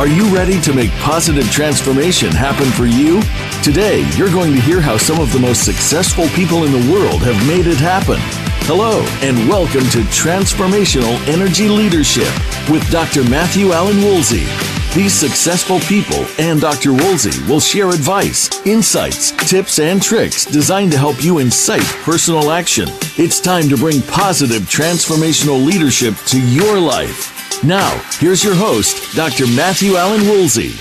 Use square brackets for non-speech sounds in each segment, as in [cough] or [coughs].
Are you ready to make positive transformation happen for you? Today, you're going to hear how some of the most successful people in the world have made it happen. Hello, and welcome to Transformational Energy Leadership with Dr. Matthew Allen Woolsey. These successful people and Dr. Woolsey will share advice, insights, tips, and tricks designed to help you incite personal action. It's time to bring positive transformational leadership to your life. Now, here's your host, Dr. Matthew Allen Woolsey.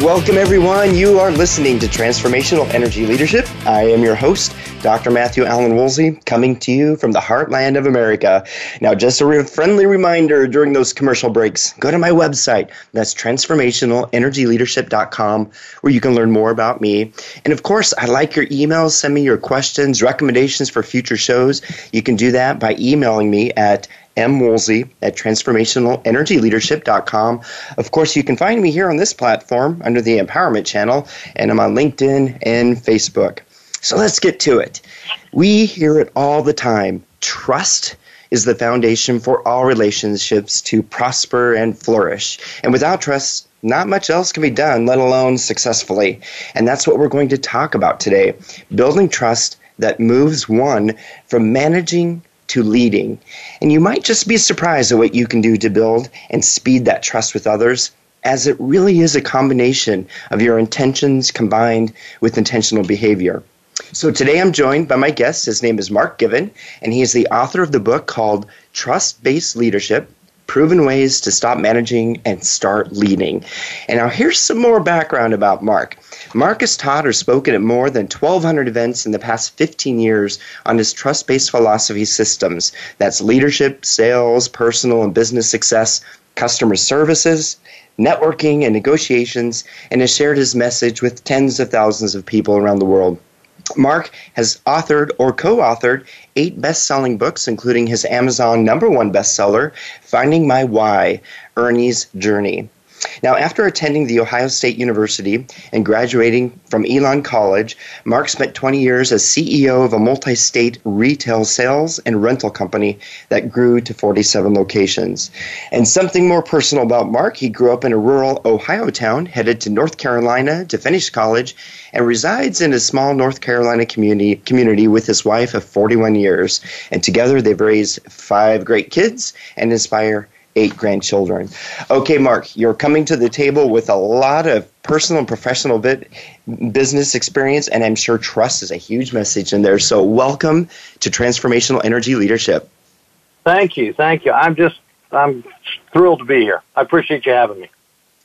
Welcome, everyone. You are listening to Transformational Energy Leadership. I am your host, Dr. Matthew Allen Woolsey, coming to you from the heartland of America. Now, just a friendly reminder during those commercial breaks, go to my website. That's transformationalenergyleadership.com, where you can learn more about me. And of course, I like your emails. Send me your questions, recommendations for future shows. You can do that by emailing me at M. Woolsey at transformationalenergyleadership.com. Of course, you can find me here on this platform under the Empowerment Channel, and I'm on LinkedIn and Facebook. So let's get to it. We hear it all the time trust is the foundation for all relationships to prosper and flourish. And without trust, not much else can be done, let alone successfully. And that's what we're going to talk about today building trust that moves one from managing to leading. And you might just be surprised at what you can do to build and speed that trust with others, as it really is a combination of your intentions combined with intentional behavior. So today I'm joined by my guest. His name is Mark Given, and he is the author of the book called Trust Based Leadership proven ways to stop managing and start leading. And now here's some more background about Mark. Mark has taught or spoken at more than 1,200 events in the past 15 years on his trust based philosophy systems. That's leadership, sales, personal and business success, customer services, networking, and negotiations, and has shared his message with tens of thousands of people around the world. Mark has authored or co authored eight best selling books, including his Amazon number one bestseller, Finding My Why Ernie's Journey. Now, after attending The Ohio State University and graduating from Elon College, Mark spent 20 years as CEO of a multi state retail sales and rental company that grew to 47 locations. And something more personal about Mark he grew up in a rural Ohio town, headed to North Carolina to finish college, and resides in a small North Carolina community, community with his wife of 41 years. And together they've raised five great kids and inspire eight grandchildren. Okay, Mark, you're coming to the table with a lot of personal and professional bit, business experience, and I'm sure trust is a huge message in there. So, welcome to Transformational Energy Leadership. Thank you. Thank you. I'm just, I'm thrilled to be here. I appreciate you having me.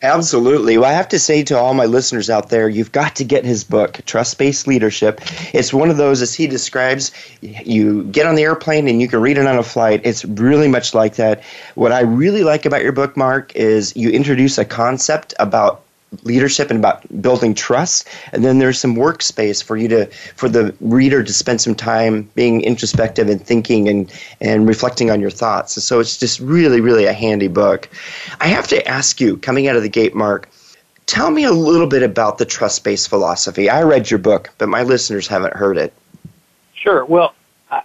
Absolutely. Well, I have to say to all my listeners out there, you've got to get his book, Trust Based Leadership. It's one of those, as he describes, you get on the airplane and you can read it on a flight. It's really much like that. What I really like about your book, Mark, is you introduce a concept about leadership and about building trust. And then there's some workspace for you to for the reader to spend some time being introspective and thinking and and reflecting on your thoughts. So it's just really really a handy book. I have to ask you coming out of the gate mark tell me a little bit about the trust based philosophy. I read your book but my listeners haven't heard it. Sure. Well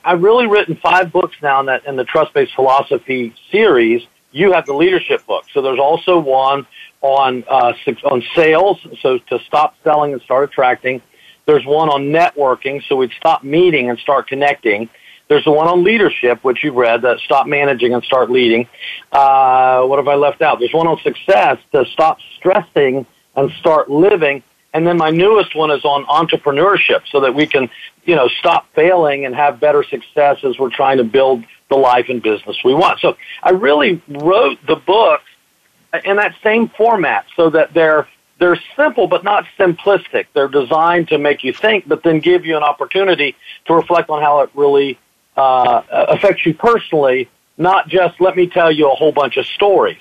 i've really written five books now in that in the trust based philosophy series you have the leadership book so there's also one on uh, on sales, so to stop selling and start attracting. There's one on networking, so we'd stop meeting and start connecting. There's the one on leadership, which you've read, that stop managing and start leading. Uh, what have I left out? There's one on success, to stop stressing and start living. And then my newest one is on entrepreneurship, so that we can, you know, stop failing and have better success as we're trying to build the life and business we want. So I really wrote the book in that same format so that they're they're simple but not simplistic. They're designed to make you think, but then give you an opportunity to reflect on how it really uh, affects you personally, not just let me tell you a whole bunch of stories.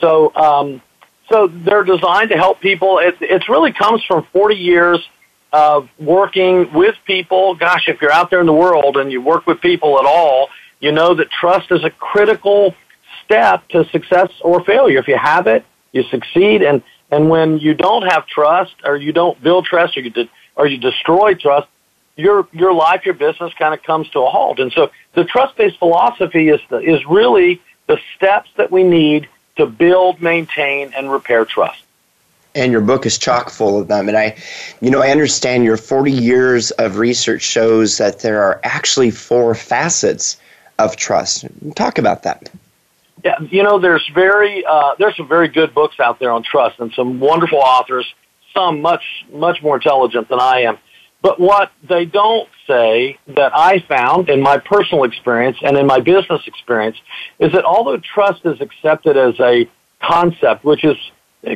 So, um, so they're designed to help people. It it's really comes from 40 years of working with people. Gosh, if you're out there in the world and you work with people at all, you know that trust is a critical step to success or failure. If you have it, you succeed. And, and when you don't have trust or you don't build trust or you, de- or you destroy trust, your, your life, your business kind of comes to a halt. And so the trust-based philosophy is, the, is really the steps that we need to build, maintain, and repair trust. And your book is chock full of them. And I, you know, I understand your 40 years of research shows that there are actually four facets of trust. Talk about that. Yeah, you know, there's very uh, there's some very good books out there on trust, and some wonderful authors. Some much much more intelligent than I am. But what they don't say that I found in my personal experience and in my business experience is that although trust is accepted as a concept, which is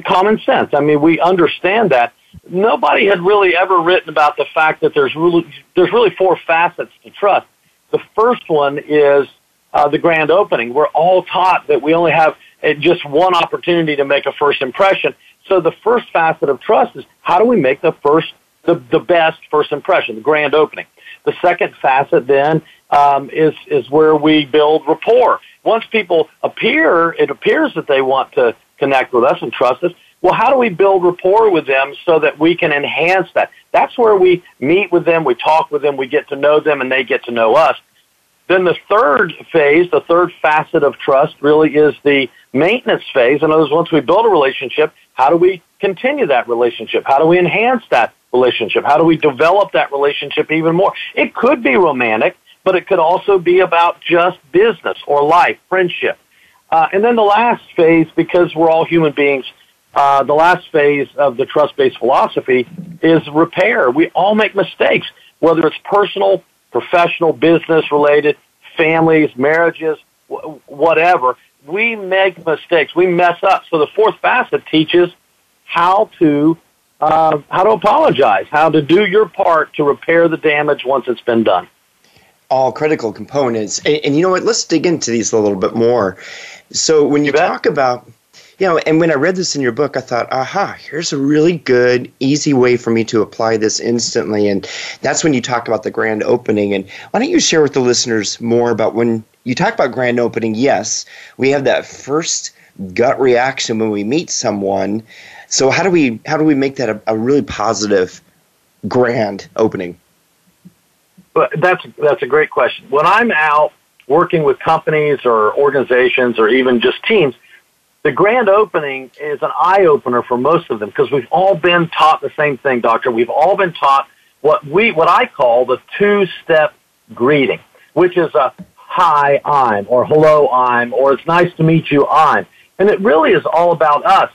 common sense, I mean, we understand that. Nobody had really ever written about the fact that there's really there's really four facets to trust. The first one is uh, the grand opening. We're all taught that we only have uh, just one opportunity to make a first impression. So the first facet of trust is how do we make the first the, the best first impression, the grand opening. The second facet then um, is is where we build rapport. Once people appear, it appears that they want to connect with us and trust us. Well, how do we build rapport with them so that we can enhance that? That's where we meet with them, we talk with them, we get to know them, and they get to know us. Then the third phase, the third facet of trust, really is the maintenance phase. In other words, once we build a relationship, how do we continue that relationship? How do we enhance that relationship? How do we develop that relationship even more? It could be romantic, but it could also be about just business or life, friendship. Uh, and then the last phase, because we're all human beings, uh, the last phase of the trust-based philosophy is repair. We all make mistakes, whether it's personal, professional, business related, families, marriages, w- whatever. We make mistakes. We mess up. So the fourth facet teaches how to uh, how to apologize, how to do your part to repair the damage once it's been done. All critical components. And, and you know what? Let's dig into these a little bit more. So when you, you talk about you know, and when I read this in your book, I thought, aha, here's a really good, easy way for me to apply this instantly. And that's when you talk about the grand opening. And why don't you share with the listeners more about when you talk about grand opening? Yes, we have that first gut reaction when we meet someone so how do we how do we make that a, a really positive, grand opening? Well, that's that's a great question. When I'm out working with companies or organizations or even just teams, the grand opening is an eye opener for most of them because we've all been taught the same thing, doctor. We've all been taught what we what I call the two step greeting, which is a hi I'm or hello I'm or it's nice to meet you I'm. And it really is all about us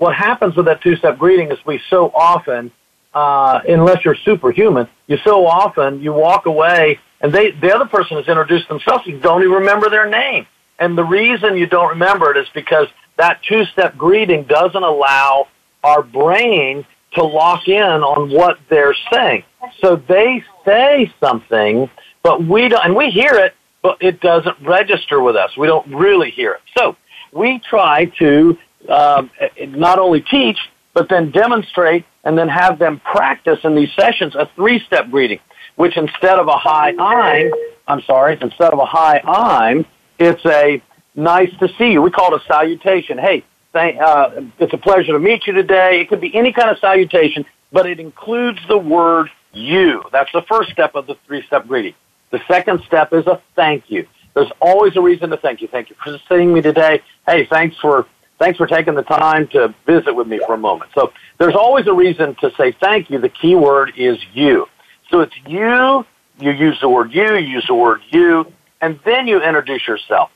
what happens with that two-step greeting is we so often, uh, unless you're superhuman, you so often you walk away and they the other person has introduced themselves. You don't even remember their name, and the reason you don't remember it is because that two-step greeting doesn't allow our brain to lock in on what they're saying. So they say something, but we don't, and we hear it, but it doesn't register with us. We don't really hear it. So we try to um, not only teach, but then demonstrate and then have them practice in these sessions a three-step greeting, which instead of a hi I'm, I'm sorry, instead of a hi I'm, it's a nice to see you. We call it a salutation. Hey, thank, uh, it's a pleasure to meet you today. It could be any kind of salutation, but it includes the word you. That's the first step of the three-step greeting. The second step is a thank you. There's always a reason to thank you. Thank you for seeing me today. Hey, thanks for Thanks for taking the time to visit with me for a moment. So there's always a reason to say thank you. The key word is you. So it's you, you use the word you, you use the word you, and then you introduce yourself.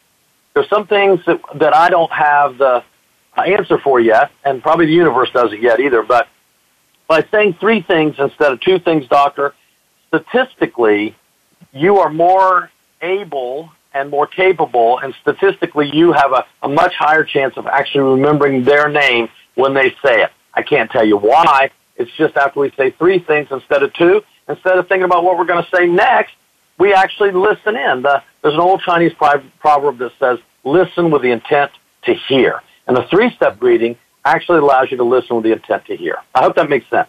There's some things that, that I don't have the uh, answer for yet, and probably the universe doesn't yet either, but by saying three things instead of two things, doctor, statistically, you are more able and more capable, and statistically, you have a, a much higher chance of actually remembering their name when they say it. I can't tell you why. It's just after we say three things instead of two, instead of thinking about what we're going to say next, we actually listen in. The, there's an old Chinese proverb that says, listen with the intent to hear. And the three step greeting actually allows you to listen with the intent to hear. I hope that makes sense.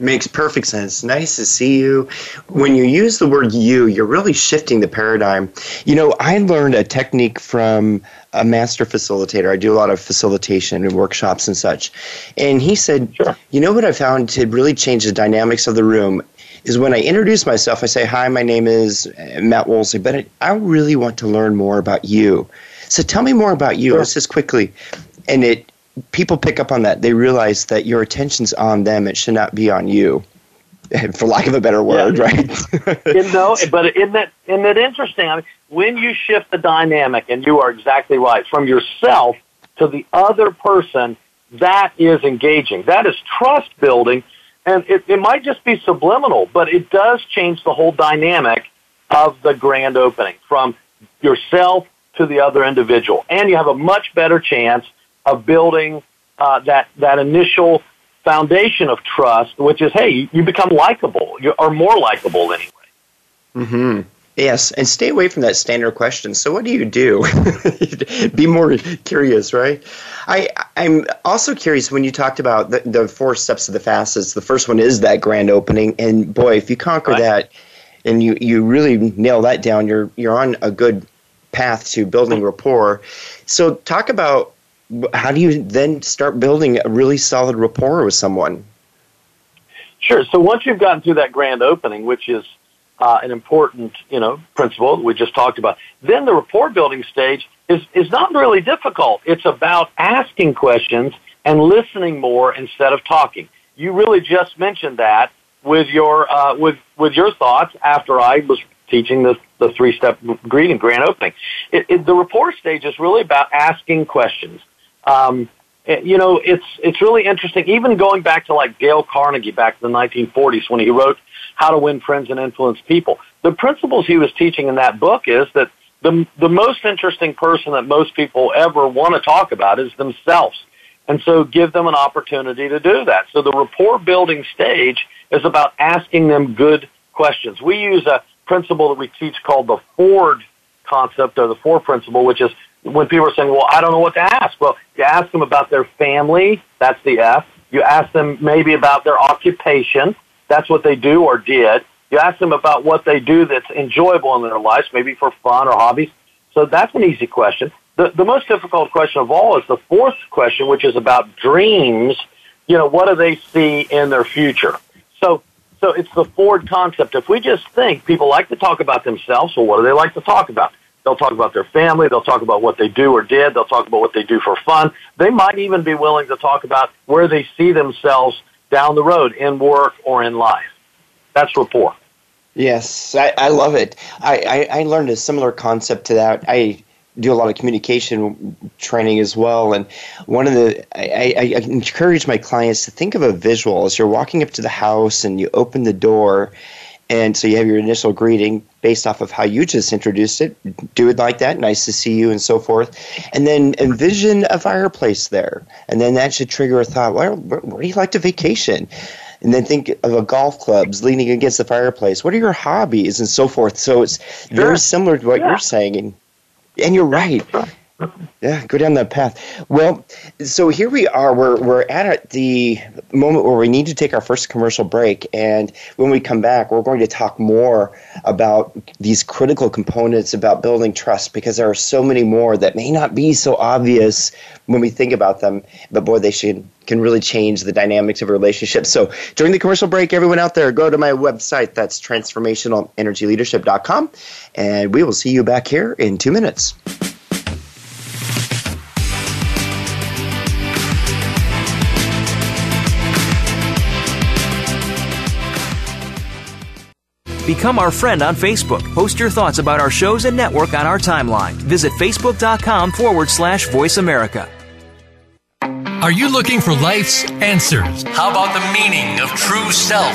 Makes perfect sense. Nice to see you. When you use the word you, you're really shifting the paradigm. You know, I learned a technique from a master facilitator. I do a lot of facilitation and workshops and such. And he said, sure. You know what I found to really change the dynamics of the room is when I introduce myself, I say, Hi, my name is uh, Matt Woolsey, but I really want to learn more about you. So tell me more about you. Sure. Let's just quickly and it people pick up on that. They realize that your attention's on them. It should not be on you. [laughs] For lack of a better word, yeah. right? you know, but isn't that isn't that interesting? I mean, when you shift the dynamic, and you are exactly right, from yourself to the other person, that is engaging. That is trust building, and it, it might just be subliminal, but it does change the whole dynamic of the grand opening from yourself to the other individual, and you have a much better chance of building uh, that that initial foundation of trust, which is, hey, you become likable, you are more likable anyway. Hmm. Yes, and stay away from that standard question. So, what do you do? [laughs] Be more curious, right? I I'm also curious when you talked about the, the four steps of the fastest. The first one is that grand opening, and boy, if you conquer right. that, and you you really nail that down, you're you're on a good path to building rapport. So, talk about how do you then start building a really solid rapport with someone? Sure. So once you've gotten through that grand opening, which is uh, an important, you know, principle that we just talked about, then the rapport building stage is is not really difficult. It's about asking questions and listening more instead of talking. You really just mentioned that with your uh, with with your thoughts after I was teaching the the three step greeting grand opening. It, it, the rapport stage is really about asking questions. Um, you know, it's it's really interesting. Even going back to like Dale Carnegie back in the 1940s when he wrote How to Win Friends and Influence People, the principles he was teaching in that book is that the the most interesting person that most people ever want to talk about is themselves, and so give them an opportunity to do that. So the rapport building stage is about asking them good questions. We use a principle that we teach called the Ford concept or the Four principle, which is when people are saying, well, I don't know what to ask. Well, you ask them about their family. That's the F. You ask them maybe about their occupation. That's what they do or did. You ask them about what they do that's enjoyable in their lives, maybe for fun or hobbies. So that's an easy question. The, the most difficult question of all is the fourth question, which is about dreams. You know, what do they see in their future? So, so it's the Ford concept. If we just think people like to talk about themselves, well, what do they like to talk about? They'll talk about their family. They'll talk about what they do or did. They'll talk about what they do for fun. They might even be willing to talk about where they see themselves down the road in work or in life. That's rapport. Yes, I, I love it. I, I, I learned a similar concept to that. I do a lot of communication training as well. And one of the, I, I, encourage my clients to think of a visual as you're walking up to the house and you open the door and so you have your initial greeting based off of how you just introduced it. Do it like that. Nice to see you, and so forth. And then envision a fireplace there. And then that should trigger a thought where, where, where do you like to vacation? And then think of a golf clubs leaning against the fireplace. What are your hobbies, and so forth. So it's very similar to what yeah. you're saying. And, and you're right. Yeah, go down that path. Well, so here we are. We're we're at the moment where we need to take our first commercial break, and when we come back, we're going to talk more about these critical components about building trust because there are so many more that may not be so obvious when we think about them, but boy, they should can really change the dynamics of a relationship. So during the commercial break, everyone out there, go to my website. That's transformationalenergyleadership.com, and we will see you back here in two minutes. Become our friend on Facebook. Post your thoughts about our shows and network on our timeline. Visit facebook.com forward slash voice America. Are you looking for life's answers? How about the meaning of true self?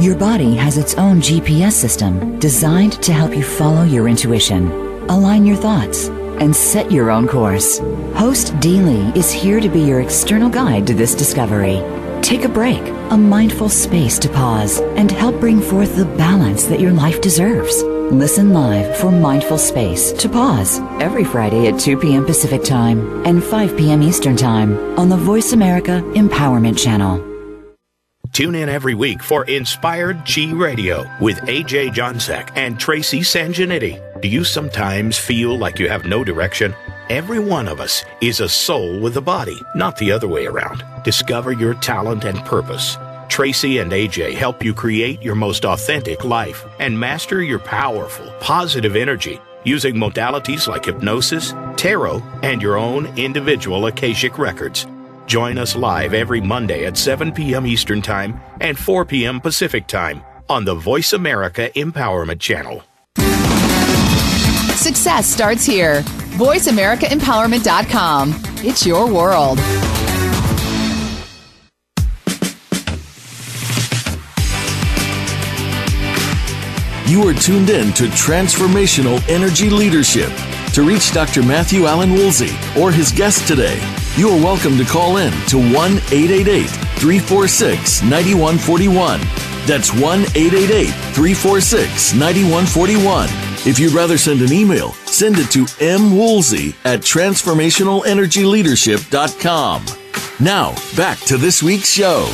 Your body has its own GPS system designed to help you follow your intuition align your thoughts, and set your own course. Host Dee Lee is here to be your external guide to this discovery. Take a break, a mindful space to pause, and help bring forth the balance that your life deserves. Listen live for Mindful Space to pause every Friday at 2 p.m. Pacific Time and 5 p.m. Eastern Time on the Voice America Empowerment Channel. Tune in every week for Inspired Chi Radio with AJ Johnsek and Tracy Sanjanetti. Do you sometimes feel like you have no direction? Every one of us is a soul with a body, not the other way around. Discover your talent and purpose. Tracy and AJ help you create your most authentic life and master your powerful, positive energy using modalities like hypnosis, tarot, and your own individual Akashic records. Join us live every Monday at 7 p.m. Eastern Time and 4 p.m. Pacific Time on the Voice America Empowerment Channel. Success starts here. VoiceAmericaEmpowerment.com. It's your world. You are tuned in to Transformational Energy Leadership. To reach Dr. Matthew Allen Woolsey or his guest today, you are welcome to call in to 1 888 346 9141. That's 1 888 346 9141. If you'd rather send an email, send it to mwoolsey at transformationalenergyleadership.com. Now, back to this week's show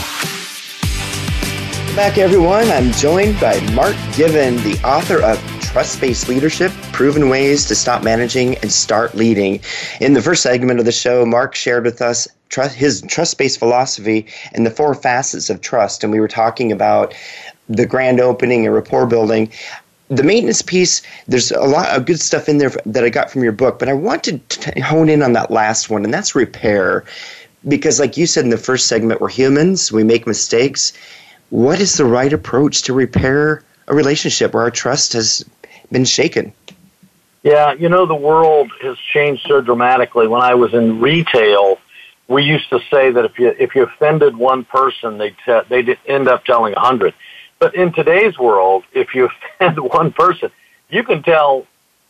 back, everyone. I'm joined by Mark Given, the author of Trust Based Leadership Proven Ways to Stop Managing and Start Leading. In the first segment of the show, Mark shared with us trust, his trust based philosophy and the four facets of trust. And we were talking about the grand opening and rapport building the maintenance piece there's a lot of good stuff in there that i got from your book but i want to hone in on that last one and that's repair because like you said in the first segment we're humans we make mistakes what is the right approach to repair a relationship where our trust has been shaken? Yeah, you know, the world has changed so dramatically. When I was in retail, we used to say that if you if you offended one person, they te- they'd end up telling a hundred. But in today's world, if you [laughs] offend one person, you can tell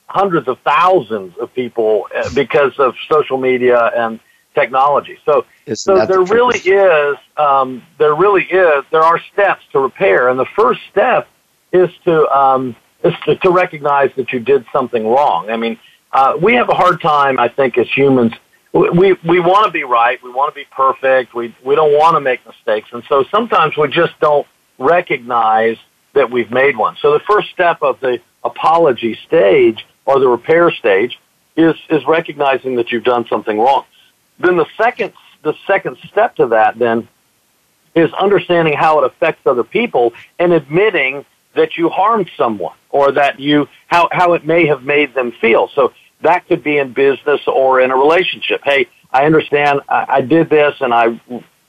hundreds of thousands of people uh, because of social media and technology. So, so there the really is, um, there really is, there are steps to repair, and the first step is to um, to, to recognize that you did something wrong. I mean, uh, we have a hard time, I think, as humans. We we want to be right, we want to be perfect, we we don't want to make mistakes, and so sometimes we just don't recognize that we've made one. So the first step of the apology stage or the repair stage is is recognizing that you've done something wrong. Then the second the second step to that then is understanding how it affects other people and admitting that you harmed someone or that you how how it may have made them feel. So that could be in business or in a relationship. Hey, I understand I, I did this and I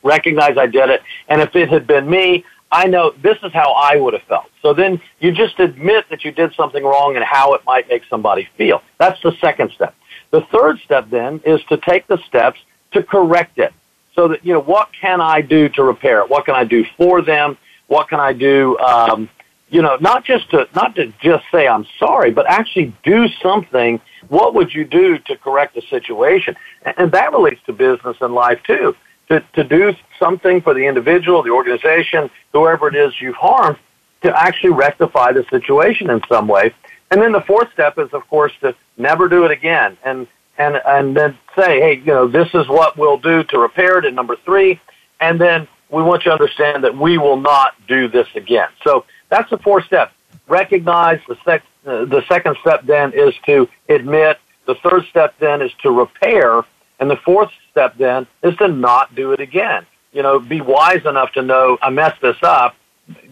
recognize I did it. And if it had been me, I know this is how I would have felt. So then you just admit that you did something wrong and how it might make somebody feel. That's the second step. The third step then is to take the steps to correct it. So that, you know, what can I do to repair it? What can I do for them? What can I do, um, you know, not just to, not to just say I'm sorry, but actually do something. What would you do to correct the situation? And that relates to business and life too. To, to do something for the individual, the organization, whoever it is you've harmed, to actually rectify the situation in some way. And then the fourth step is, of course, to never do it again, and and and then say, hey, you know, this is what we'll do to repair it. And number three, and then we want you to understand that we will not do this again. So that's the fourth step. Recognize the sec- uh, the second step then is to admit. The third step then is to repair, and the fourth step then is to not do it again. You know, be wise enough to know I messed this up.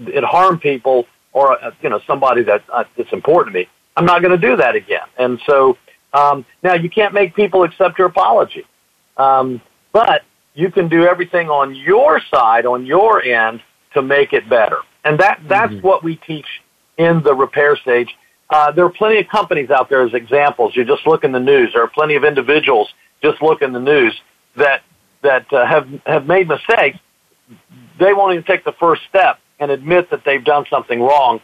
It harmed people or uh, you know somebody that uh, that's important to me, I'm not going to do that again. And so um, now you can't make people accept your apology, um, but you can do everything on your side, on your end, to make it better. And that that's mm-hmm. what we teach in the repair stage. Uh, there are plenty of companies out there as examples. You just look in the news. There are plenty of individuals just look in the news that that uh, have have made mistakes. They won't even take the first step and admit that they've done something wrong.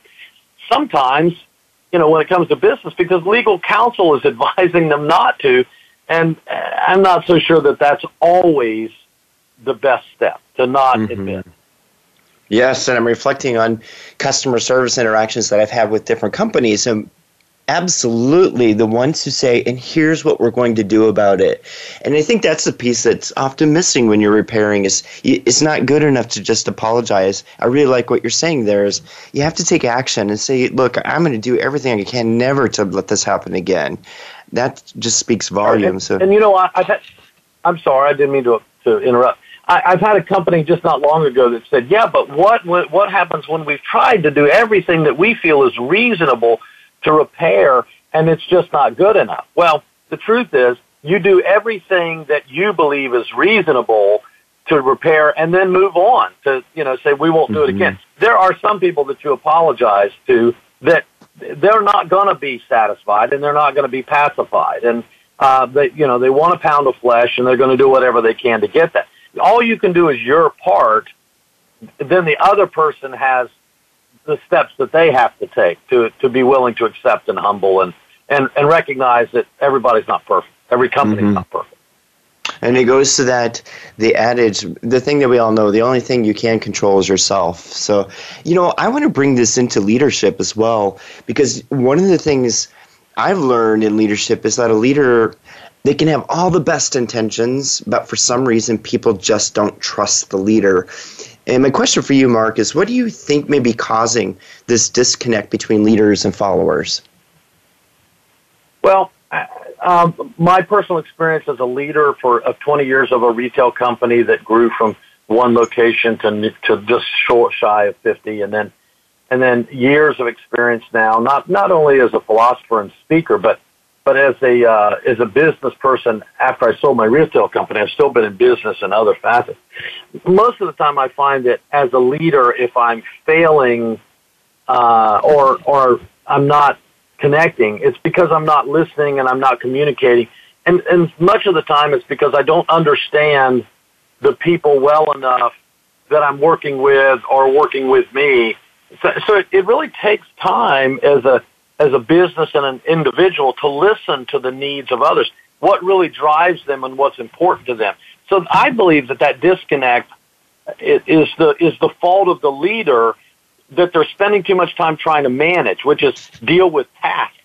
Sometimes, you know, when it comes to business, because legal counsel is [laughs] advising them not to, and I'm not so sure that that's always the best step to not mm-hmm. admit. Yes, and I'm reflecting on customer service interactions that I've had with different companies. And absolutely the ones who say, and here's what we're going to do about it. And I think that's the piece that's often missing when you're repairing is it's not good enough to just apologize. I really like what you're saying there is you have to take action and say, look, I'm going to do everything I can never to let this happen again. That just speaks volumes. And, so. and you know, I, I've had, I'm sorry, I didn't mean to, to interrupt. I, I've had a company just not long ago that said, "Yeah, but what, what what happens when we've tried to do everything that we feel is reasonable to repair, and it's just not good enough?" Well, the truth is, you do everything that you believe is reasonable to repair, and then move on to you know say we won't do it mm-hmm. again. There are some people that you apologize to that they're not going to be satisfied and they're not going to be pacified, and uh, they you know they want a pound of flesh and they're going to do whatever they can to get that all you can do is your part. Then the other person has the steps that they have to take to to be willing to accept and humble and and and recognize that everybody's not perfect. Every company's mm-hmm. not perfect. And it goes to that the adage, the thing that we all know, the only thing you can control is yourself. So, you know, I want to bring this into leadership as well because one of the things I've learned in leadership is that a leader they can have all the best intentions, but for some reason, people just don't trust the leader. And my question for you, Mark, is what do you think may be causing this disconnect between leaders and followers? Well, um, my personal experience as a leader for of 20 years of a retail company that grew from one location to to just short shy of 50, and then and then years of experience now, not not only as a philosopher and speaker, but but as a uh, as a business person, after I sold my retail company, I've still been in business in other facets. Most of the time, I find that as a leader, if I'm failing uh, or or I'm not connecting, it's because I'm not listening and I'm not communicating. And and much of the time, it's because I don't understand the people well enough that I'm working with or working with me. So, so it, it really takes time as a as a business and an individual to listen to the needs of others, what really drives them and what's important to them. So I believe that that disconnect is the is the fault of the leader that they're spending too much time trying to manage, which is deal with tasks.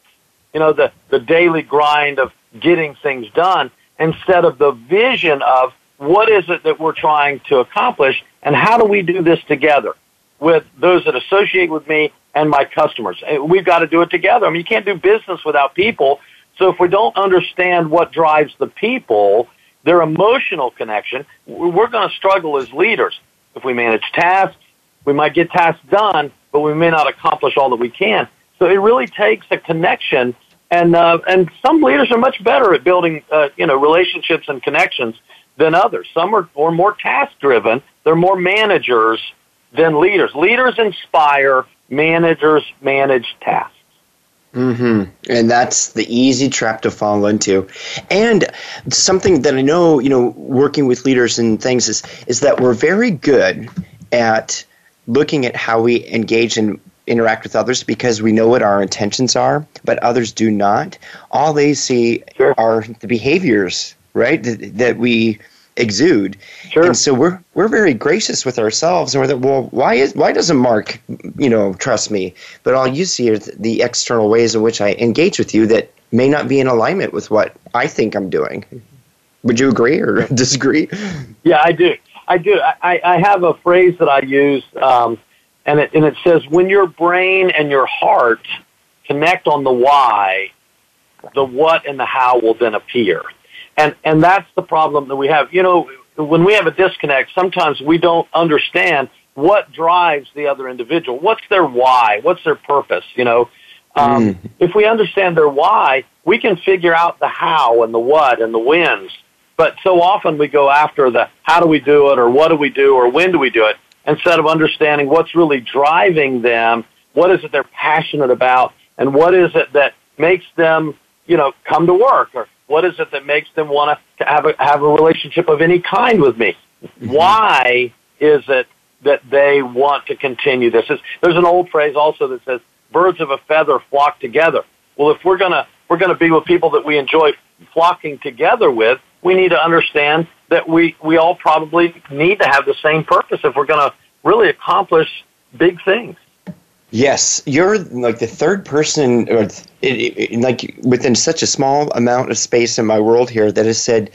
You know, the the daily grind of getting things done instead of the vision of what is it that we're trying to accomplish and how do we do this together with those that associate with me and my customers. We've got to do it together. I mean, you can't do business without people. So if we don't understand what drives the people, their emotional connection, we're going to struggle as leaders. If we manage tasks, we might get tasks done, but we may not accomplish all that we can. So it really takes a connection, and uh, and some leaders are much better at building, uh, you know, relationships and connections than others. Some are, are more task driven. They're more managers than leaders. Leaders inspire managers manage tasks. Mm-hmm. And that's the easy trap to fall into. And something that I know, you know, working with leaders and things is is that we're very good at looking at how we engage and interact with others because we know what our intentions are, but others do not. All they see sure. are the behaviors, right? That, that we exude. Sure. And so we're we're very gracious with ourselves, and we're like, well, why is why doesn't Mark, you know, trust me? But all you see are the external ways in which I engage with you that may not be in alignment with what I think I'm doing. Would you agree or [laughs] disagree? Yeah, I do. I do. I, I have a phrase that I use, um, and it and it says, when your brain and your heart connect on the why, the what and the how will then appear. And, and that's the problem that we have. You know, when we have a disconnect, sometimes we don't understand what drives the other individual. What's their why? What's their purpose? You know, um, mm. if we understand their why, we can figure out the how and the what and the wins. But so often we go after the how do we do it or what do we do or when do we do it instead of understanding what's really driving them, what is it they're passionate about, and what is it that makes them, you know, come to work or what is it that makes them want to have a, have a relationship of any kind with me? Mm-hmm. Why is it that they want to continue this? There's an old phrase also that says, birds of a feather flock together. Well, if we're going to, we're going to be with people that we enjoy flocking together with, we need to understand that we, we all probably need to have the same purpose if we're going to really accomplish big things. Yes, you're like the third person, or it, it, like within such a small amount of space in my world here, that has said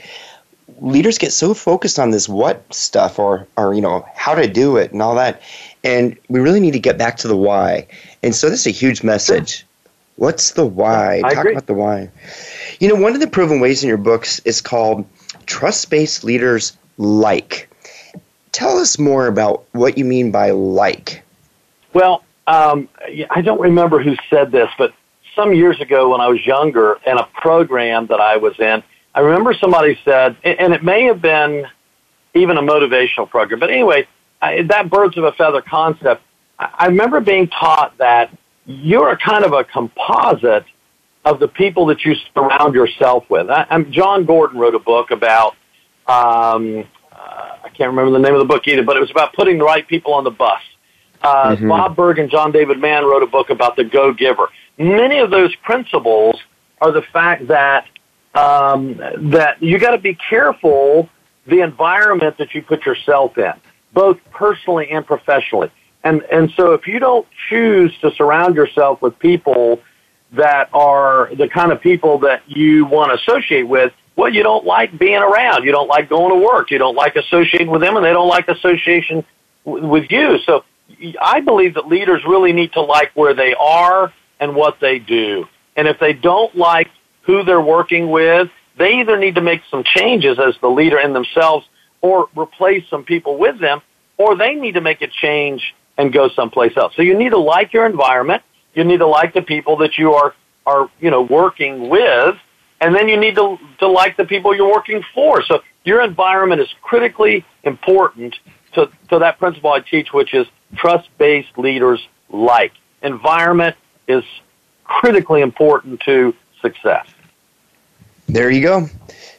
leaders get so focused on this what stuff, or or you know how to do it and all that, and we really need to get back to the why. And so this is a huge message. Sure. What's the why? I Talk agree. about the why. You know, one of the proven ways in your books is called trust-based leaders like. Tell us more about what you mean by like. Well, um, I don't remember who said this, but some years ago when I was younger in a program that I was in, I remember somebody said, and it may have been even a motivational program, but anyway, I, that birds of a feather concept, I remember being taught that you're kind of a composite of the people that you surround yourself with. I, I'm, Jon Gordon wrote a book about, um, uh, I can't remember the name of the book either, but it was about putting the right people on the bus. Uh, mm-hmm. Bob Burg and John David Mann wrote a book about the Go Giver. Many of those principles are the fact that um, that you got to be careful the environment that you put yourself in, both personally and professionally. And and so if you don't choose to surround yourself with people that are the kind of people that you want to associate with, well, you don't like being around. You don't like going to work. You don't like associating with them, and they don't like association w- with you. So I believe that leaders really need to like where they are and what they do. And if they don't like who they're working with, they either need to make some changes as the leader in themselves or replace some people with them, or they need to make a change and go someplace else. So you need to like your environment. You need to like the people that you are, are, you know, working with. And then you need to, to like the people you're working for. So your environment is critically important to, to that principle I teach, which is trust-based leaders like. Environment is critically important to success. There you go.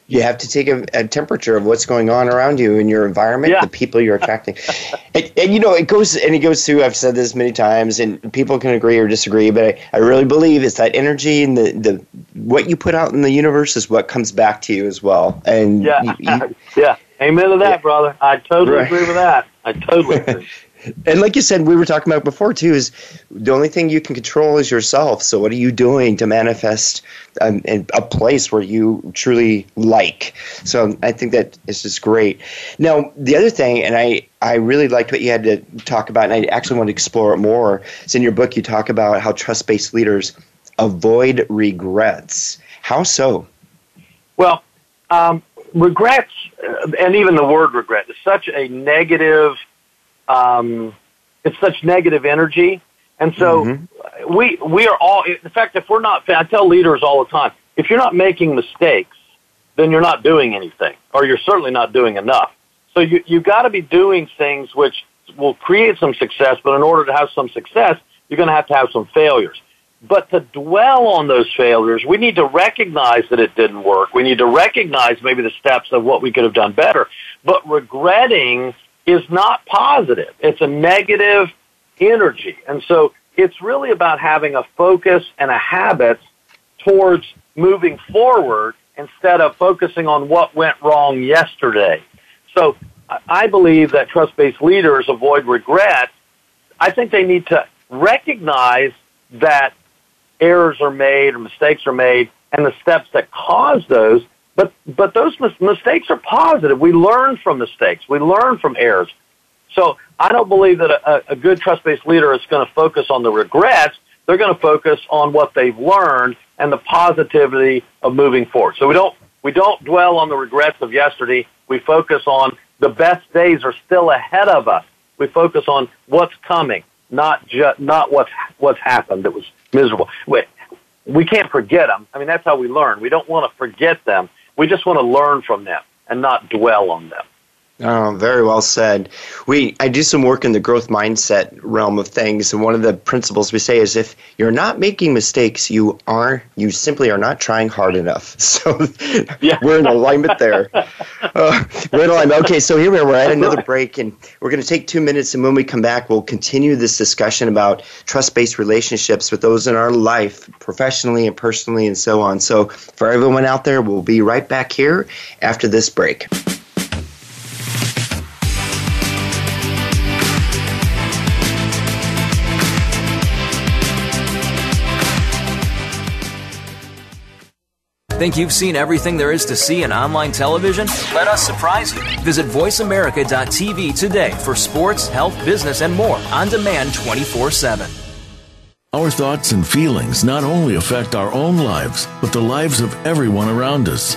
You have to take a, a temperature of what's going on around you in your environment, yeah. the people you're attracting, [laughs] and, and, you know it goes and it goes through. I've said this many times, and people can agree or disagree, but I, I really believe it's that energy and the, the what you put out in the universe is what comes back to you as well. And yeah, you, you, [laughs] yeah, amen to that, yeah. brother. I totally right. agree with that. I totally [laughs] agree. And like you said, we were talking about before too, is the only thing you can control is yourself. So what are you doing to manifest um, a place where you truly like? So I think that is just great. Now the other thing, and I I really liked what you had to talk about, and I actually want to explore it more. Is in your book you talk about how trust based leaders avoid regrets. How so? Well. Um, regrets, uh, and even the word regret, is such a negative um, it's such negative energy. And so mm-hmm. we, we are all, in fact, if we're not, I tell leaders all the time, if you're not making mistakes, then you're not doing anything, or you're certainly not doing enough. So you, you've got to be doing things which will create some success, but in order to have some success, you're going to have to have some failures. But to dwell on those failures, we need to recognize that it didn't work. We need to recognize maybe the steps of what we could have done better. But regretting is not positive. It's a negative energy. And so it's really about having a focus and a habit towards moving forward instead of focusing on what went wrong yesterday. So I believe that trust-based leaders avoid regret. I think they need to recognize that errors are made or mistakes are made and the steps that cause those but but those mis- mistakes are positive. We learn from mistakes. We learn from errors. So I don't believe that a, a good trust-based leader is going to focus on the regrets. They're going to focus on what they've learned and the positivity of moving forward. So we don't we don't dwell on the regrets of yesterday. We focus on the best days are still ahead of us. We focus on what's coming, not just not what's what's happened that was miserable. We, we can't forget them. I mean, that's how we learn. We don't want to forget them. We just want to learn from them and not dwell on them. Oh, very well said. We I do some work in the growth mindset realm of things, and one of the principles we say is if you're not making mistakes, you are you simply are not trying hard enough. [laughs] So yeah. we're in alignment there. [laughs] Uh, we're in alignment. Okay, so here we are. We're at another break, and we're going to take two minutes, and when we come back, we'll continue this discussion about trust-based relationships with those in our life, professionally and personally, and so on. So for everyone out there, we'll be right back here after this break. Think you've seen everything there is to see in online television? Let us surprise you. Visit VoiceAmerica.tv today for sports, health, business, and more on demand 24 7. Our thoughts and feelings not only affect our own lives, but the lives of everyone around us.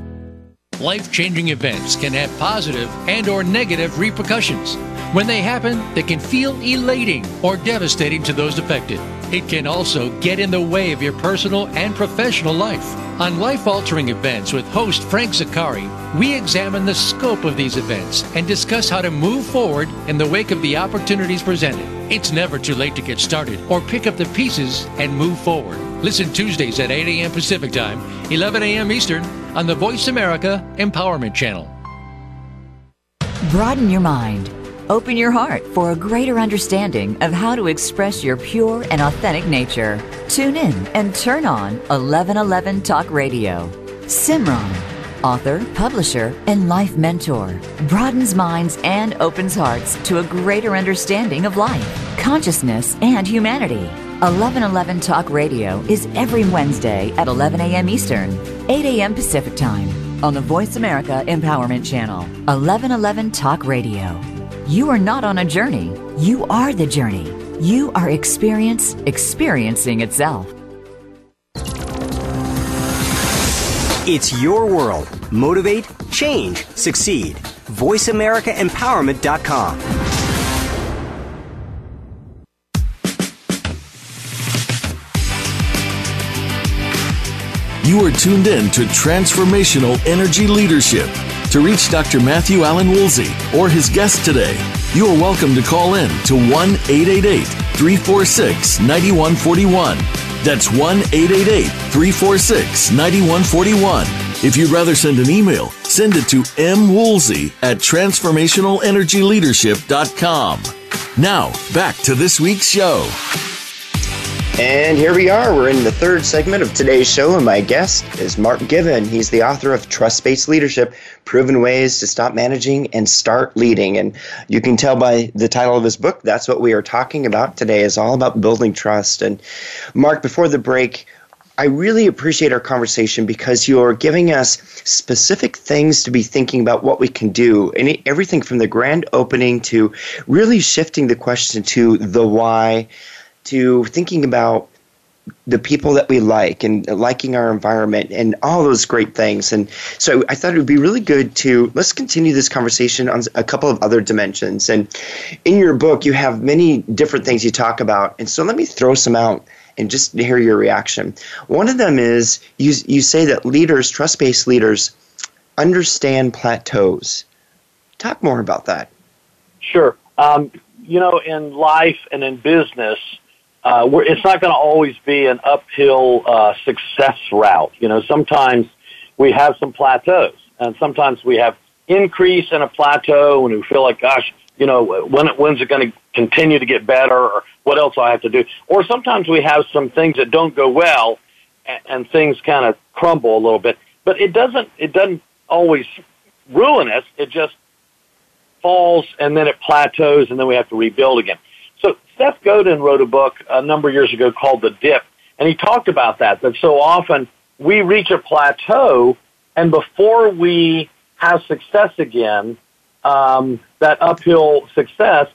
life-changing events can have positive and or negative repercussions. When they happen, they can feel elating or devastating to those affected. It can also get in the way of your personal and professional life. On Life Altering Events with host Frank Zakari, we examine the scope of these events and discuss how to move forward in the wake of the opportunities presented. It's never too late to get started or pick up the pieces and move forward. Listen Tuesdays at 8 a.m. Pacific Time, 11 a.m. Eastern on the Voice America Empowerment Channel. Broaden your mind. Open your heart for a greater understanding of how to express your pure and authentic nature. Tune in and turn on 1111 Talk Radio. Simran, author, publisher, and life mentor, broadens minds and opens hearts to a greater understanding of life, consciousness, and humanity. 1111 Talk Radio is every Wednesday at 11 a.m. Eastern, 8 a.m. Pacific Time on the Voice America Empowerment Channel. 1111 Talk Radio. You are not on a journey, you are the journey. You are experience experiencing itself. It's your world. Motivate, change, succeed. VoiceAmericaEmpowerment.com. You are tuned in to Transformational Energy Leadership. To reach Dr. Matthew Allen Woolsey or his guest today, you are welcome to call in to 1 888 346 9141. That's 1 888 346 9141. If you'd rather send an email, send it to mwoolsey at transformationalenergyleadership.com. Now, back to this week's show. And here we are. We're in the third segment of today's show, and my guest is Mark Given. He's the author of Trust Based Leadership Proven Ways to Stop Managing and Start Leading. And you can tell by the title of his book, that's what we are talking about today, is all about building trust. And Mark, before the break, I really appreciate our conversation because you're giving us specific things to be thinking about what we can do, and everything from the grand opening to really shifting the question to the why to thinking about the people that we like and liking our environment and all those great things. And so I thought it would be really good to let's continue this conversation on a couple of other dimensions. And in your book, you have many different things you talk about. And so let me throw some out and just hear your reaction. One of them is you, you say that leaders, trust based leaders, understand plateaus. Talk more about that. Sure. Um, you know, in life and in business, uh, it's not going to always be an uphill uh, success route. You know, sometimes we have some plateaus, and sometimes we have increase in a plateau, and we feel like, gosh, you know, when when's it going to continue to get better, or what else I have to do? Or sometimes we have some things that don't go well, and, and things kind of crumble a little bit. But it doesn't it doesn't always ruin us. It just falls, and then it plateaus, and then we have to rebuild again. Seth Godin wrote a book a number of years ago called The Dip, and he talked about that, that so often we reach a plateau, and before we have success again, um, that uphill success,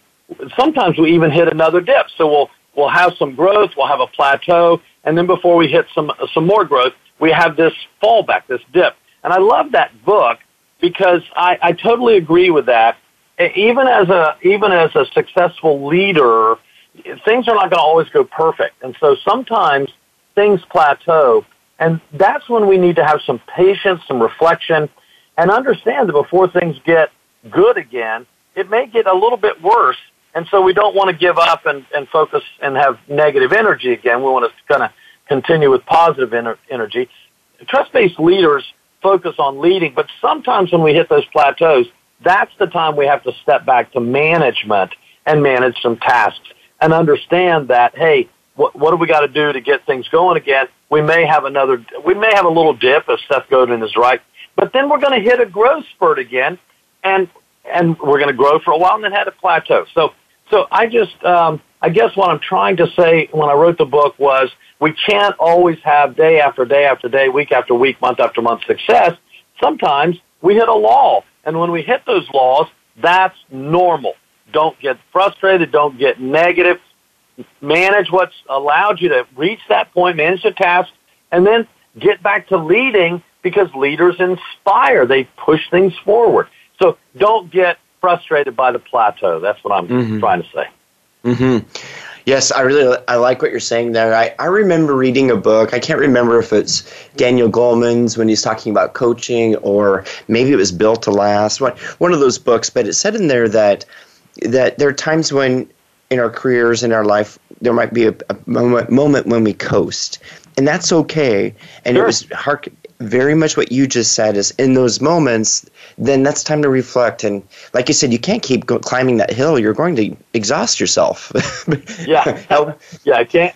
sometimes we even hit another dip. So we'll, we'll have some growth, we'll have a plateau, and then before we hit some, some more growth, we have this fallback, this dip. And I love that book because I, I totally agree with that. Even as a, even as a successful leader, things are not going to always go perfect. And so sometimes things plateau. And that's when we need to have some patience, some reflection, and understand that before things get good again, it may get a little bit worse. And so we don't want to give up and, and focus and have negative energy again. We want to kind of continue with positive ener- energy. Trust based leaders focus on leading, but sometimes when we hit those plateaus, that's the time we have to step back to management and manage some tasks and understand that, hey, what, what do we got to do to get things going again? We may have another, we may have a little dip if Seth Godin is right, but then we're going to hit a growth spurt again, and and we're going to grow for a while and then hit a plateau. So, so I just, um, I guess what I'm trying to say when I wrote the book was we can't always have day after day after day, week after week, month after month success. Sometimes we hit a lull, and when we hit those laws, that's normal. Don't get frustrated. Don't get negative manage what's allowed you to reach that point, manage the task, and then get back to leading because leaders inspire. They push things forward. So don't get frustrated by the plateau. That's what I'm mm-hmm. trying to say. Mm-hmm. Yes, I really I like what you're saying there. I, I remember reading a book. I can't remember if it's Daniel Goleman's when he's talking about coaching or maybe it was Built to Last. One one of those books, but it said in there that that there are times when in our careers in our life there might be a, a moment, moment when we coast and that's okay and sure. it was hark, very much what you just said is in those moments then that's time to reflect and like you said you can't keep go- climbing that hill you're going to exhaust yourself [laughs] yeah yeah i can't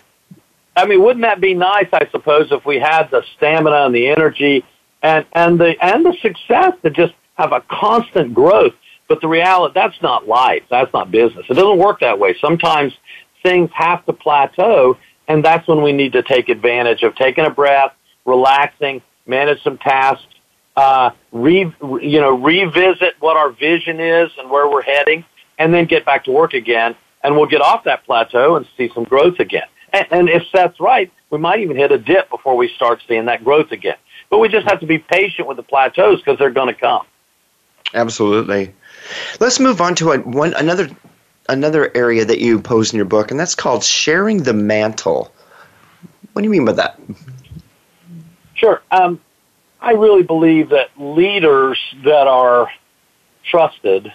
i mean wouldn't that be nice i suppose if we had the stamina and the energy and and the and the success to just have a constant growth but the reality, that's not life. That's not business. It doesn't work that way. Sometimes things have to plateau, and that's when we need to take advantage of taking a breath, relaxing, manage some tasks, uh, re, you know, revisit what our vision is and where we're heading, and then get back to work again. And we'll get off that plateau and see some growth again. And, and if that's right, we might even hit a dip before we start seeing that growth again. But we just have to be patient with the plateaus because they're going to come. Absolutely. Let's move on to a, one another another area that you pose in your book, and that's called sharing the mantle. What do you mean by that? Sure. Um, I really believe that leaders that are trusted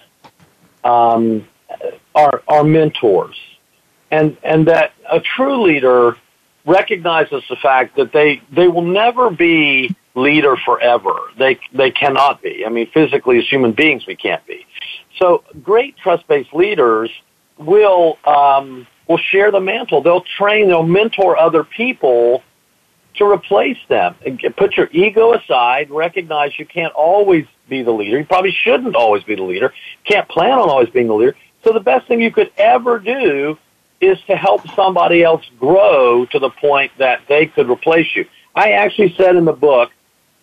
um, are are mentors, and and that a true leader recognizes the fact that they they will never be leader forever. They they cannot be. I mean, physically as human beings, we can't be. So great trust-based leaders will um, will share the mantle. They'll train. They'll mentor other people to replace them. And put your ego aside. Recognize you can't always be the leader. You probably shouldn't always be the leader. Can't plan on always being the leader. So the best thing you could ever do is to help somebody else grow to the point that they could replace you. I actually said in the book,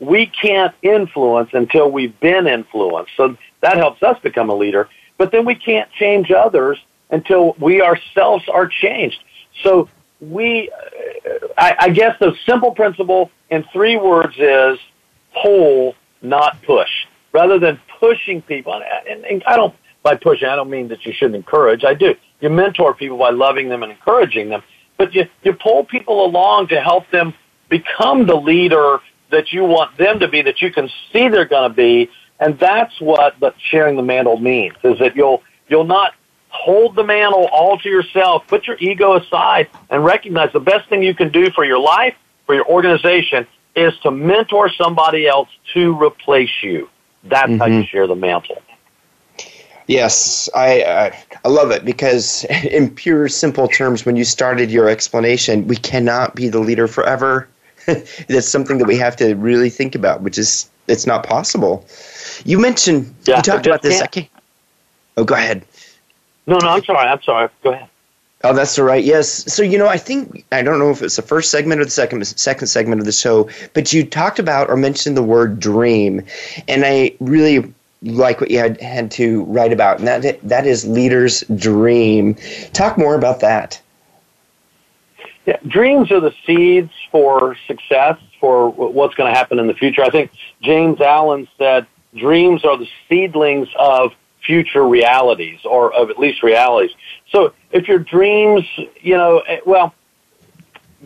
we can't influence until we've been influenced. So that helps us become a leader. But then we can't change others until we ourselves are changed. So we, I, I guess the simple principle in three words is pull, not push. Rather than pushing people, and, and I don't, by pushing, I don't mean that you shouldn't encourage. I do. You mentor people by loving them and encouraging them, but you, you pull people along to help them become the leader that you want them to be, that you can see they're going to be, and that's what the sharing the mantle means, is that you'll, you'll not hold the mantle all to yourself, put your ego aside, and recognize the best thing you can do for your life, for your organization, is to mentor somebody else to replace you. That's mm-hmm. how you mm-hmm. share the mantle. Yes, I uh, I love it because [laughs] in pure simple terms, when you started your explanation, we cannot be the leader forever. [laughs] That's something that we have to really think about, which is it's not possible. You mentioned yeah, you talked about this. I can't. Oh, go ahead. No, no, I'm sorry. I'm sorry. Go ahead. Oh, that's all right. Yes. So you know, I think I don't know if it's the first segment or the second second segment of the show, but you talked about or mentioned the word dream, and I really like what you had had to write about, and that that is leaders' dream. Talk more about that. Yeah, dreams are the seeds for success for what's going to happen in the future. I think James Allen said dreams are the seedlings of future realities or of at least realities. So if your dreams, you know, eh, well,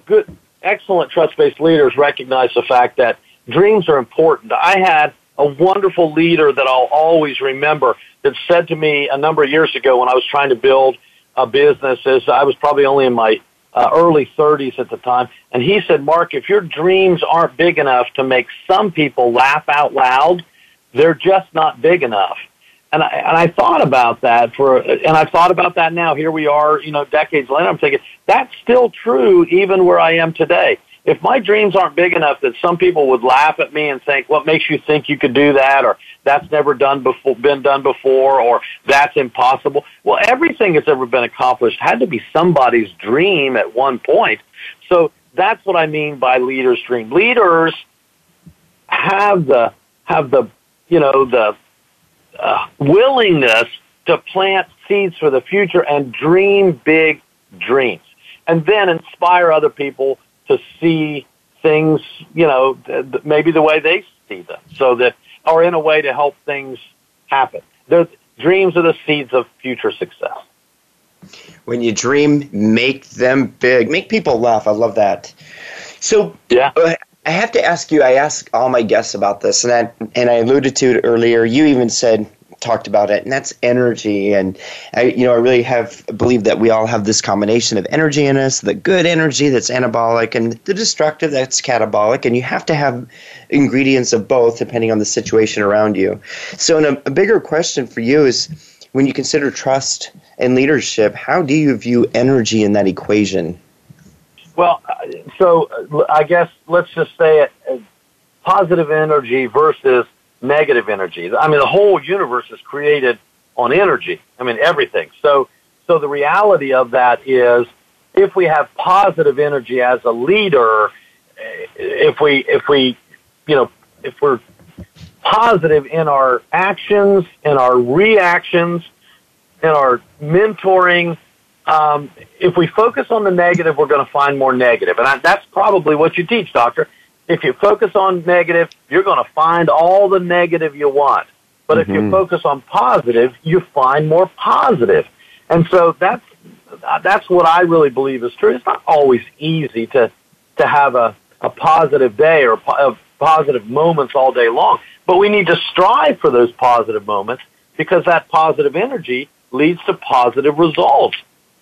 good, excellent trust-based leaders recognize the fact that dreams are important. I had a wonderful leader that I'll always remember that said to me a number of years ago when I was trying to build a business as I was probably only in my uh, early 30s at the time, and he said, "Mark, if your dreams aren't big enough to make some people laugh out loud, they're just not big enough." And I, and I thought about that for, and I thought about that now. Here we are, you know, decades later. I'm thinking that's still true even where I am today. If my dreams aren't big enough that some people would laugh at me and think, "What makes you think you could do that?" or "That's never done before, been done before," or "That's impossible." Well, everything that's ever been accomplished had to be somebody's dream at one point. So that's what I mean by leaders' dream. Leaders have the have the you know the uh, willingness to plant seeds for the future and dream big dreams, and then inspire other people to see things, you know, th- maybe the way they see them, so that, or in a way to help things happen. The dreams are the seeds of future success. When you dream, make them big. Make people laugh. I love that. So, yeah. Uh, I have to ask you. I ask all my guests about this, and I, and I alluded to it earlier. You even said talked about it, and that's energy. And I, you know, I really have believe that we all have this combination of energy in us: the good energy that's anabolic, and the destructive that's catabolic. And you have to have ingredients of both, depending on the situation around you. So, a, a bigger question for you is: when you consider trust and leadership, how do you view energy in that equation? Well, uh, so uh, I guess let's just say it, uh, positive energy versus negative energy. I mean, the whole universe is created on energy. I mean, everything. So, so the reality of that is, if we have positive energy as a leader, if we, if we, you know, if we're positive in our actions, in our reactions, in our mentoring, um, if we focus on the negative, we're going to find more negative. And I, that's probably what you teach, doctor. If you focus on negative, you're going to find all the negative you want. But mm-hmm. if you focus on positive, you find more positive. And so that's, that's what I really believe is true. It's not always easy to, to have a, a positive day or po- positive moments all day long, but we need to strive for those positive moments because that positive energy leads to positive results.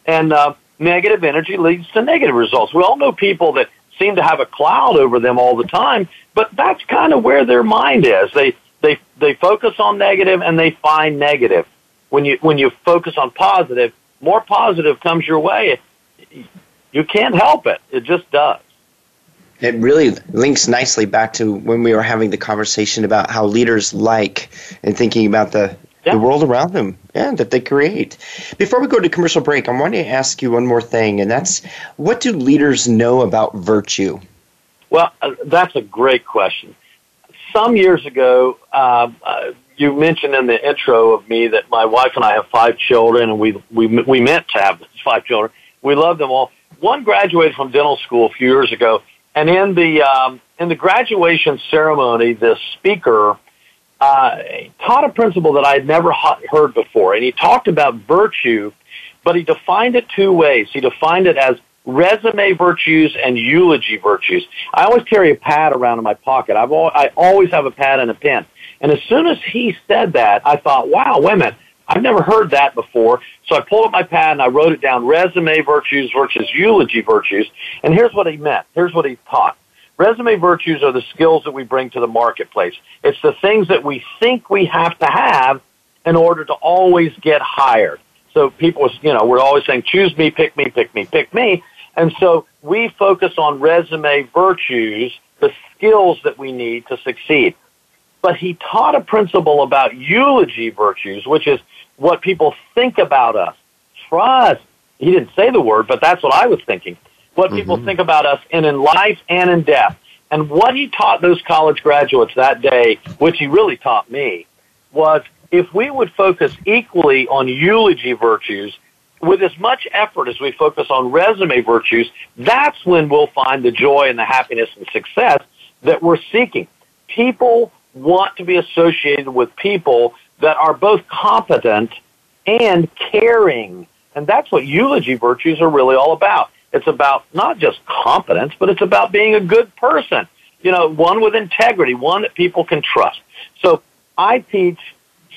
And uh, negative energy leads to negative results. We all know people that seem to have a cloud over them all the time, but that's kind of where their mind is. They they they focus on negative and they find negative. When you when you focus on positive, more positive comes your way. You can't help it. It just does. It really links nicely back to when we were having the conversation about how leaders like and thinking about the yeah. the world around them yeah, that they create. Before we go to commercial break, I want to ask you one more thing, and that's what do leaders know about virtue? Well, uh, that's a great question. Some years ago, uh, uh, you mentioned in the intro of me that my wife and I have five children, and we we we meant to have five children. We love them all. One graduated from dental school a few years ago, and in the um, in the graduation ceremony, the speaker uh, taught a principle that I had never heard before, and he talked about virtue, but he defined it two ways. He defined it as resume virtues and eulogy virtues. I always carry a pad around in my pocket. I've al- I always have a pad and a pen. And as soon as he said that, I thought, wow, women. I've never heard that before. So I pulled up my pad and I wrote it down, resume virtues versus eulogy virtues. And here's what he meant. Here's what he taught. Resume virtues are the skills that we bring to the marketplace. It's the things that we think we have to have in order to always get hired. So people, you know, we're always saying, choose me, pick me, pick me, pick me. And so we focus on resume virtues, the skills that we need to succeed. But he taught a principle about eulogy virtues, which is what people think about us. Trust. He didn't say the word, but that's what I was thinking what mm-hmm. people think about us and in life and in death. And what he taught those college graduates that day, which he really taught me, was if we would focus equally on eulogy virtues with as much effort as we focus on resume virtues, that's when we'll find the joy and the happiness and success that we're seeking. People want to be associated with people that are both competent and caring. And that's what eulogy virtues are really all about. It's about not just competence, but it's about being a good person. You know, one with integrity, one that people can trust. So I teach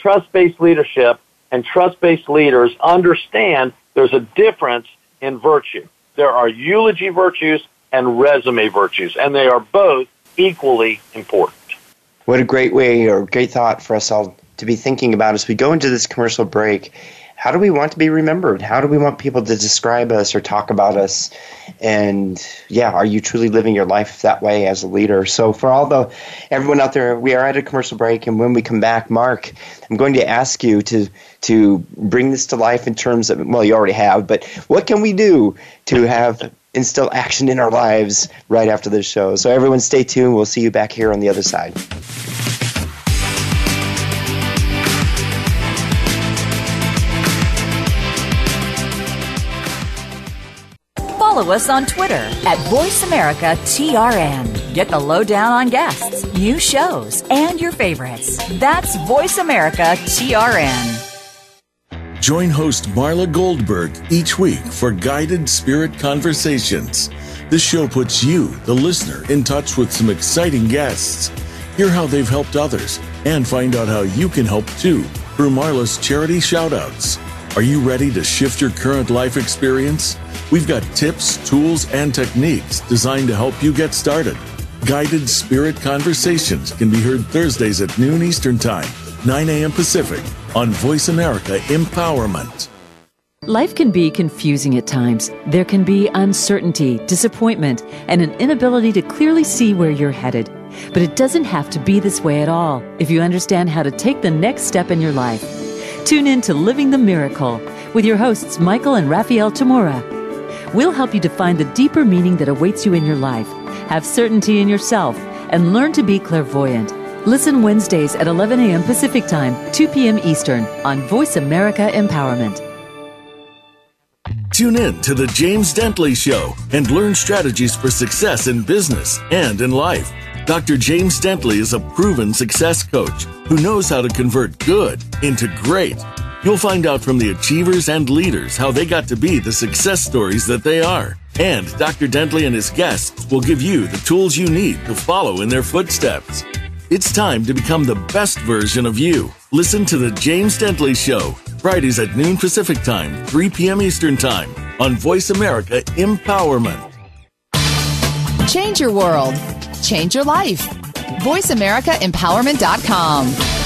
trust-based leadership and trust-based leaders understand there's a difference in virtue. there are eulogy virtues and resume virtues, and they are both equally important. What a great way or great thought for us all to be thinking about as we go into this commercial break. How do we want to be remembered? How do we want people to describe us or talk about us? And yeah, are you truly living your life that way as a leader? So for all the everyone out there, we are at a commercial break, and when we come back, Mark, I'm going to ask you to to bring this to life in terms of well, you already have, but what can we do to have instill action in our lives right after this show? So everyone, stay tuned. We'll see you back here on the other side. Follow us on Twitter at VoiceAmericaTRN. Get the lowdown on guests, new shows, and your favorites. That's VoiceAmericaTRN. Join host Marla Goldberg each week for guided spirit conversations. This show puts you, the listener, in touch with some exciting guests. Hear how they've helped others and find out how you can help too through Marla's charity shoutouts. Are you ready to shift your current life experience? We've got tips, tools, and techniques designed to help you get started. Guided Spirit Conversations can be heard Thursdays at noon Eastern Time, 9 a.m. Pacific on Voice America Empowerment. Life can be confusing at times. There can be uncertainty, disappointment, and an inability to clearly see where you're headed. But it doesn't have to be this way at all if you understand how to take the next step in your life. Tune in to Living the Miracle with your hosts, Michael and Raphael Tamura. We'll help you define the deeper meaning that awaits you in your life, have certainty in yourself, and learn to be clairvoyant. Listen Wednesdays at 11 a.m. Pacific Time, 2 p.m. Eastern on Voice America Empowerment. Tune in to The James Dentley Show and learn strategies for success in business and in life. Dr. James Dentley is a proven success coach who knows how to convert good into great. You'll find out from the achievers and leaders how they got to be the success stories that they are. And Dr. Dentley and his guests will give you the tools you need to follow in their footsteps. It's time to become the best version of you. Listen to The James Dentley Show, Fridays at noon Pacific Time, 3 p.m. Eastern Time on Voice America Empowerment. Change your world change your life. VoiceAmericaEmpowerment.com.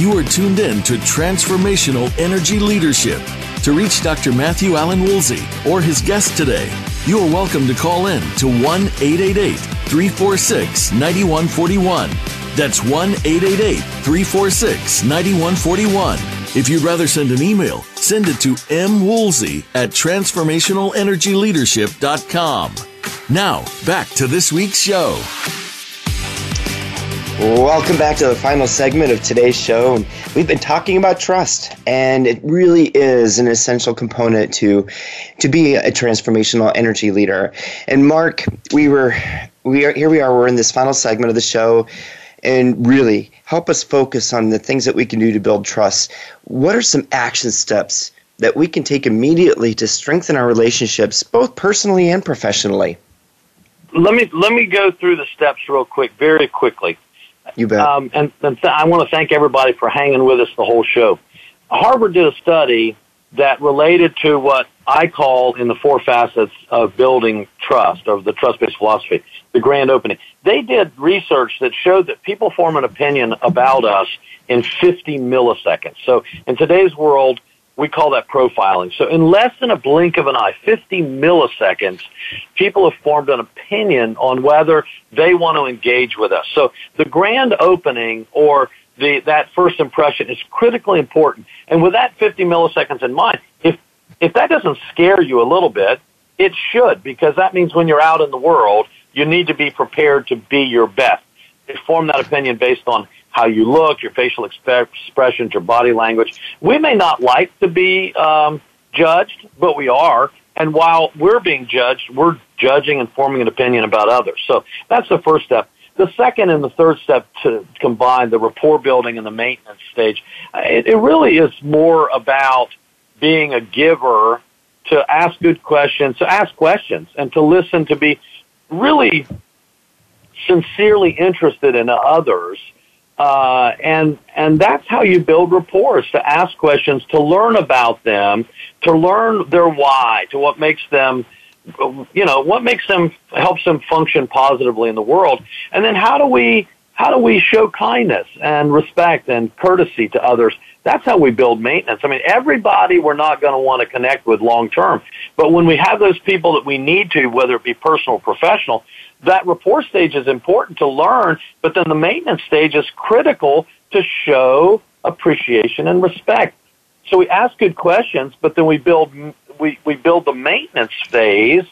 You are tuned in to Transformational Energy Leadership. To reach Dr. Matthew Allen Woolsey or his guest today, you are welcome to call in to 1 888 346 9141. That's 1 888 346 9141 if you'd rather send an email, send it to mwoolsey at transformationalenergyleadership.com. Now, back to this week's show. Welcome back to the final segment of today's show. We've been talking about trust, and it really is an essential component to to be a transformational energy leader. And Mark, we were we are here we are, we're in this final segment of the show and really help us focus on the things that we can do to build trust. What are some action steps that we can take immediately to strengthen our relationships, both personally and professionally? Let me let me go through the steps real quick, very quickly. You bet. Um, and, and th- I want to thank everybody for hanging with us the whole show. Harvard did a study that related to what I call in the four facets of building trust, of the trust-based philosophy, the grand opening. They did research that showed that people form an opinion about us in 50 milliseconds. So in today's world, we call that profiling. So in less than a blink of an eye, 50 milliseconds, people have formed an opinion on whether they want to engage with us. So the grand opening or the, that first impression is critically important. And with that 50 milliseconds in mind, if, if that doesn't scare you a little bit, it should, because that means when you're out in the world, you need to be prepared to be your best. You form that opinion based on how you look, your facial expressions, your body language. We may not like to be um, judged, but we are. And while we're being judged, we're judging and forming an opinion about others. So that's the first step. The second and the third step to combine the rapport building and the maintenance stage, it, it really is more about being a giver to ask good questions, to ask questions, and to listen, to be really sincerely interested in others, Uh, and and that's how you build rapport is to ask questions, to learn about them, to learn their why, to what makes them, you know, what makes them helps them function positively in the world, and then how do we how do we show kindness and respect and courtesy to others? That's how we build maintenance. I mean, everybody we're not going to want to connect with long term, but when we have those people that we need to, whether it be personal or professional, that rapport stage is important to learn, but then the maintenance stage is critical to show appreciation and respect. So we ask good questions, but then we build we, we build the maintenance phase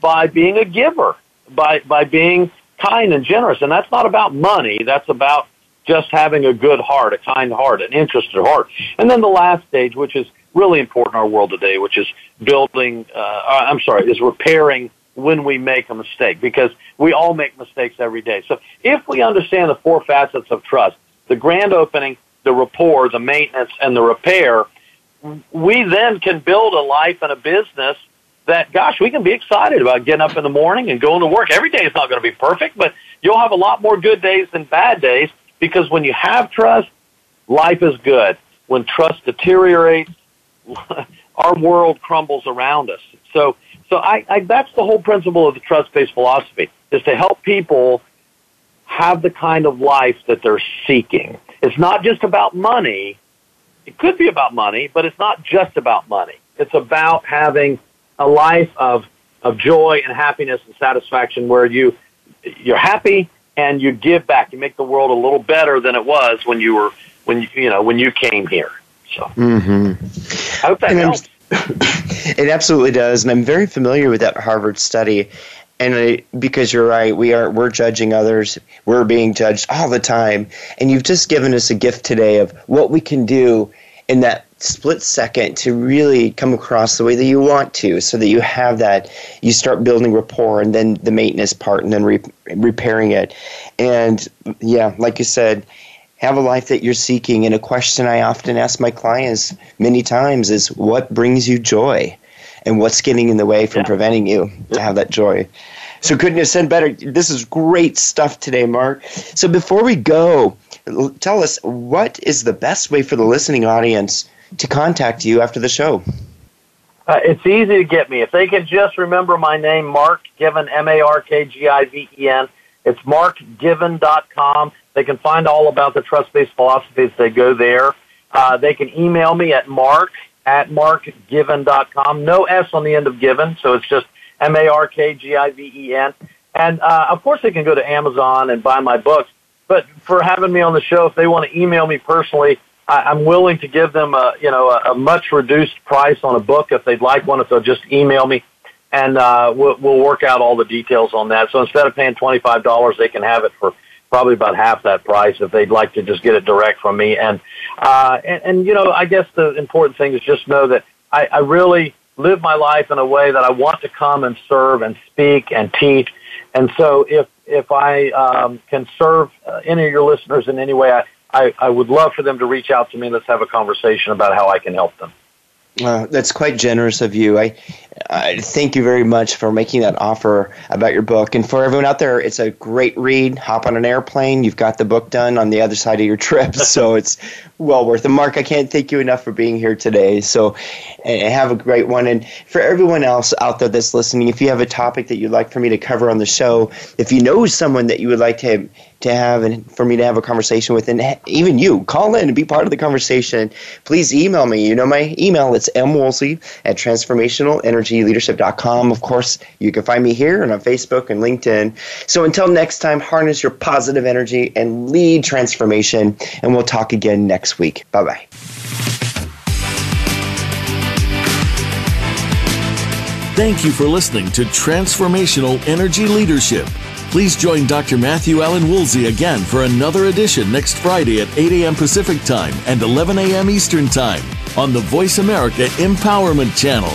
by being a giver, by by being kind and generous. And that's not about money, that's about just having a good heart, a kind heart, an interested heart. And then the last stage, which is really important in our world today, which is building uh, I'm sorry, is repairing when we make a mistake because we all make mistakes every day. So if we understand the four facets of trust, the grand opening, the rapport, the maintenance, and the repair, we then can build a life and a business that, gosh, we can be excited about getting up in the morning and going to work. Every day is not going to be perfect, but you'll have a lot more good days than bad days because when you have trust, life is good. When trust deteriorates, [laughs] our world crumbles around us. So so I, I, that's the whole principle of the trust-based philosophy is to help people have the kind of life that they're seeking. It's not just about money. It could be about money, but it's not just about money. It's about having a life of, of joy and happiness and satisfaction where you, you're happy and you give back. You make the world a little better than it was when you were, when you, you know, when you came here. So mm-hmm. I hope that and helps. [coughs] it absolutely does, and I'm very familiar with that Harvard study. And I, because you're right, we are we're judging others. We're being judged all the time. And you've just given us a gift today of what we can do in that split second to really come across the way that you want to, so that you have that. You start building rapport, and then the maintenance part, and then re- repairing it. And yeah, like you said, have a life that you're seeking. And a question I often ask my clients many times is what brings you joy? And what's getting in the way from yeah. preventing you to have that joy? So couldn't have said better. This is great stuff today, Mark. So before we go, tell us what is the best way for the listening audience to contact you after the show? Uh, it's easy to get me. If they can just remember my name, Mark Given, M A R K G I V E N, it's markgiven.com. They can find all about the trust-based philosophy if they go there. Uh, they can email me at mark at markgiven.com. No S on the end of given, so it's just M-A-R-K-G-I-V-E-N. And, uh, of course, they can go to Amazon and buy my books. But for having me on the show, if they want to email me personally, I, I'm willing to give them a, you know, a, a much reduced price on a book if they'd like one, if they'll just email me and uh, we'll, we'll work out all the details on that. So instead of paying twenty five dollars, they can have it for probably about half that price if they'd like to just get it direct from me. And uh, and, and you know, I guess the important thing is just know that I, I really live my life in a way that I want to come and serve and speak and teach. And so if if I um, can serve uh, any of your listeners in any way, I, I, I would love for them to reach out to me. Let's have a conversation about how I can help them. Uh, that's quite generous of you. I, I thank you very much for making that offer about your book. And for everyone out there, it's a great read. Hop on an airplane. You've got the book done on the other side of your trip, [laughs] so it's well worth it. Mark, I can't thank you enough for being here today. So have a great one. And for everyone else out there that's listening, if you have a topic that you'd like for me to cover on the show, if you know someone that you would like to to have and for me to have a conversation with, and even you, call in and be part of the conversation. Please email me. You know my email. It's mwoolsey at transformationalenergyleadership.com. Of course, you can find me here and on Facebook and LinkedIn. So until next time, harness your positive energy and lead transformation. And we'll talk again next week. Bye bye. Thank you for listening to Transformational Energy Leadership. Please join Dr. Matthew Allen Woolsey again for another edition next Friday at 8 a.m. Pacific Time and 11 a.m. Eastern Time on the Voice America Empowerment Channel.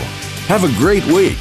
Have a great week.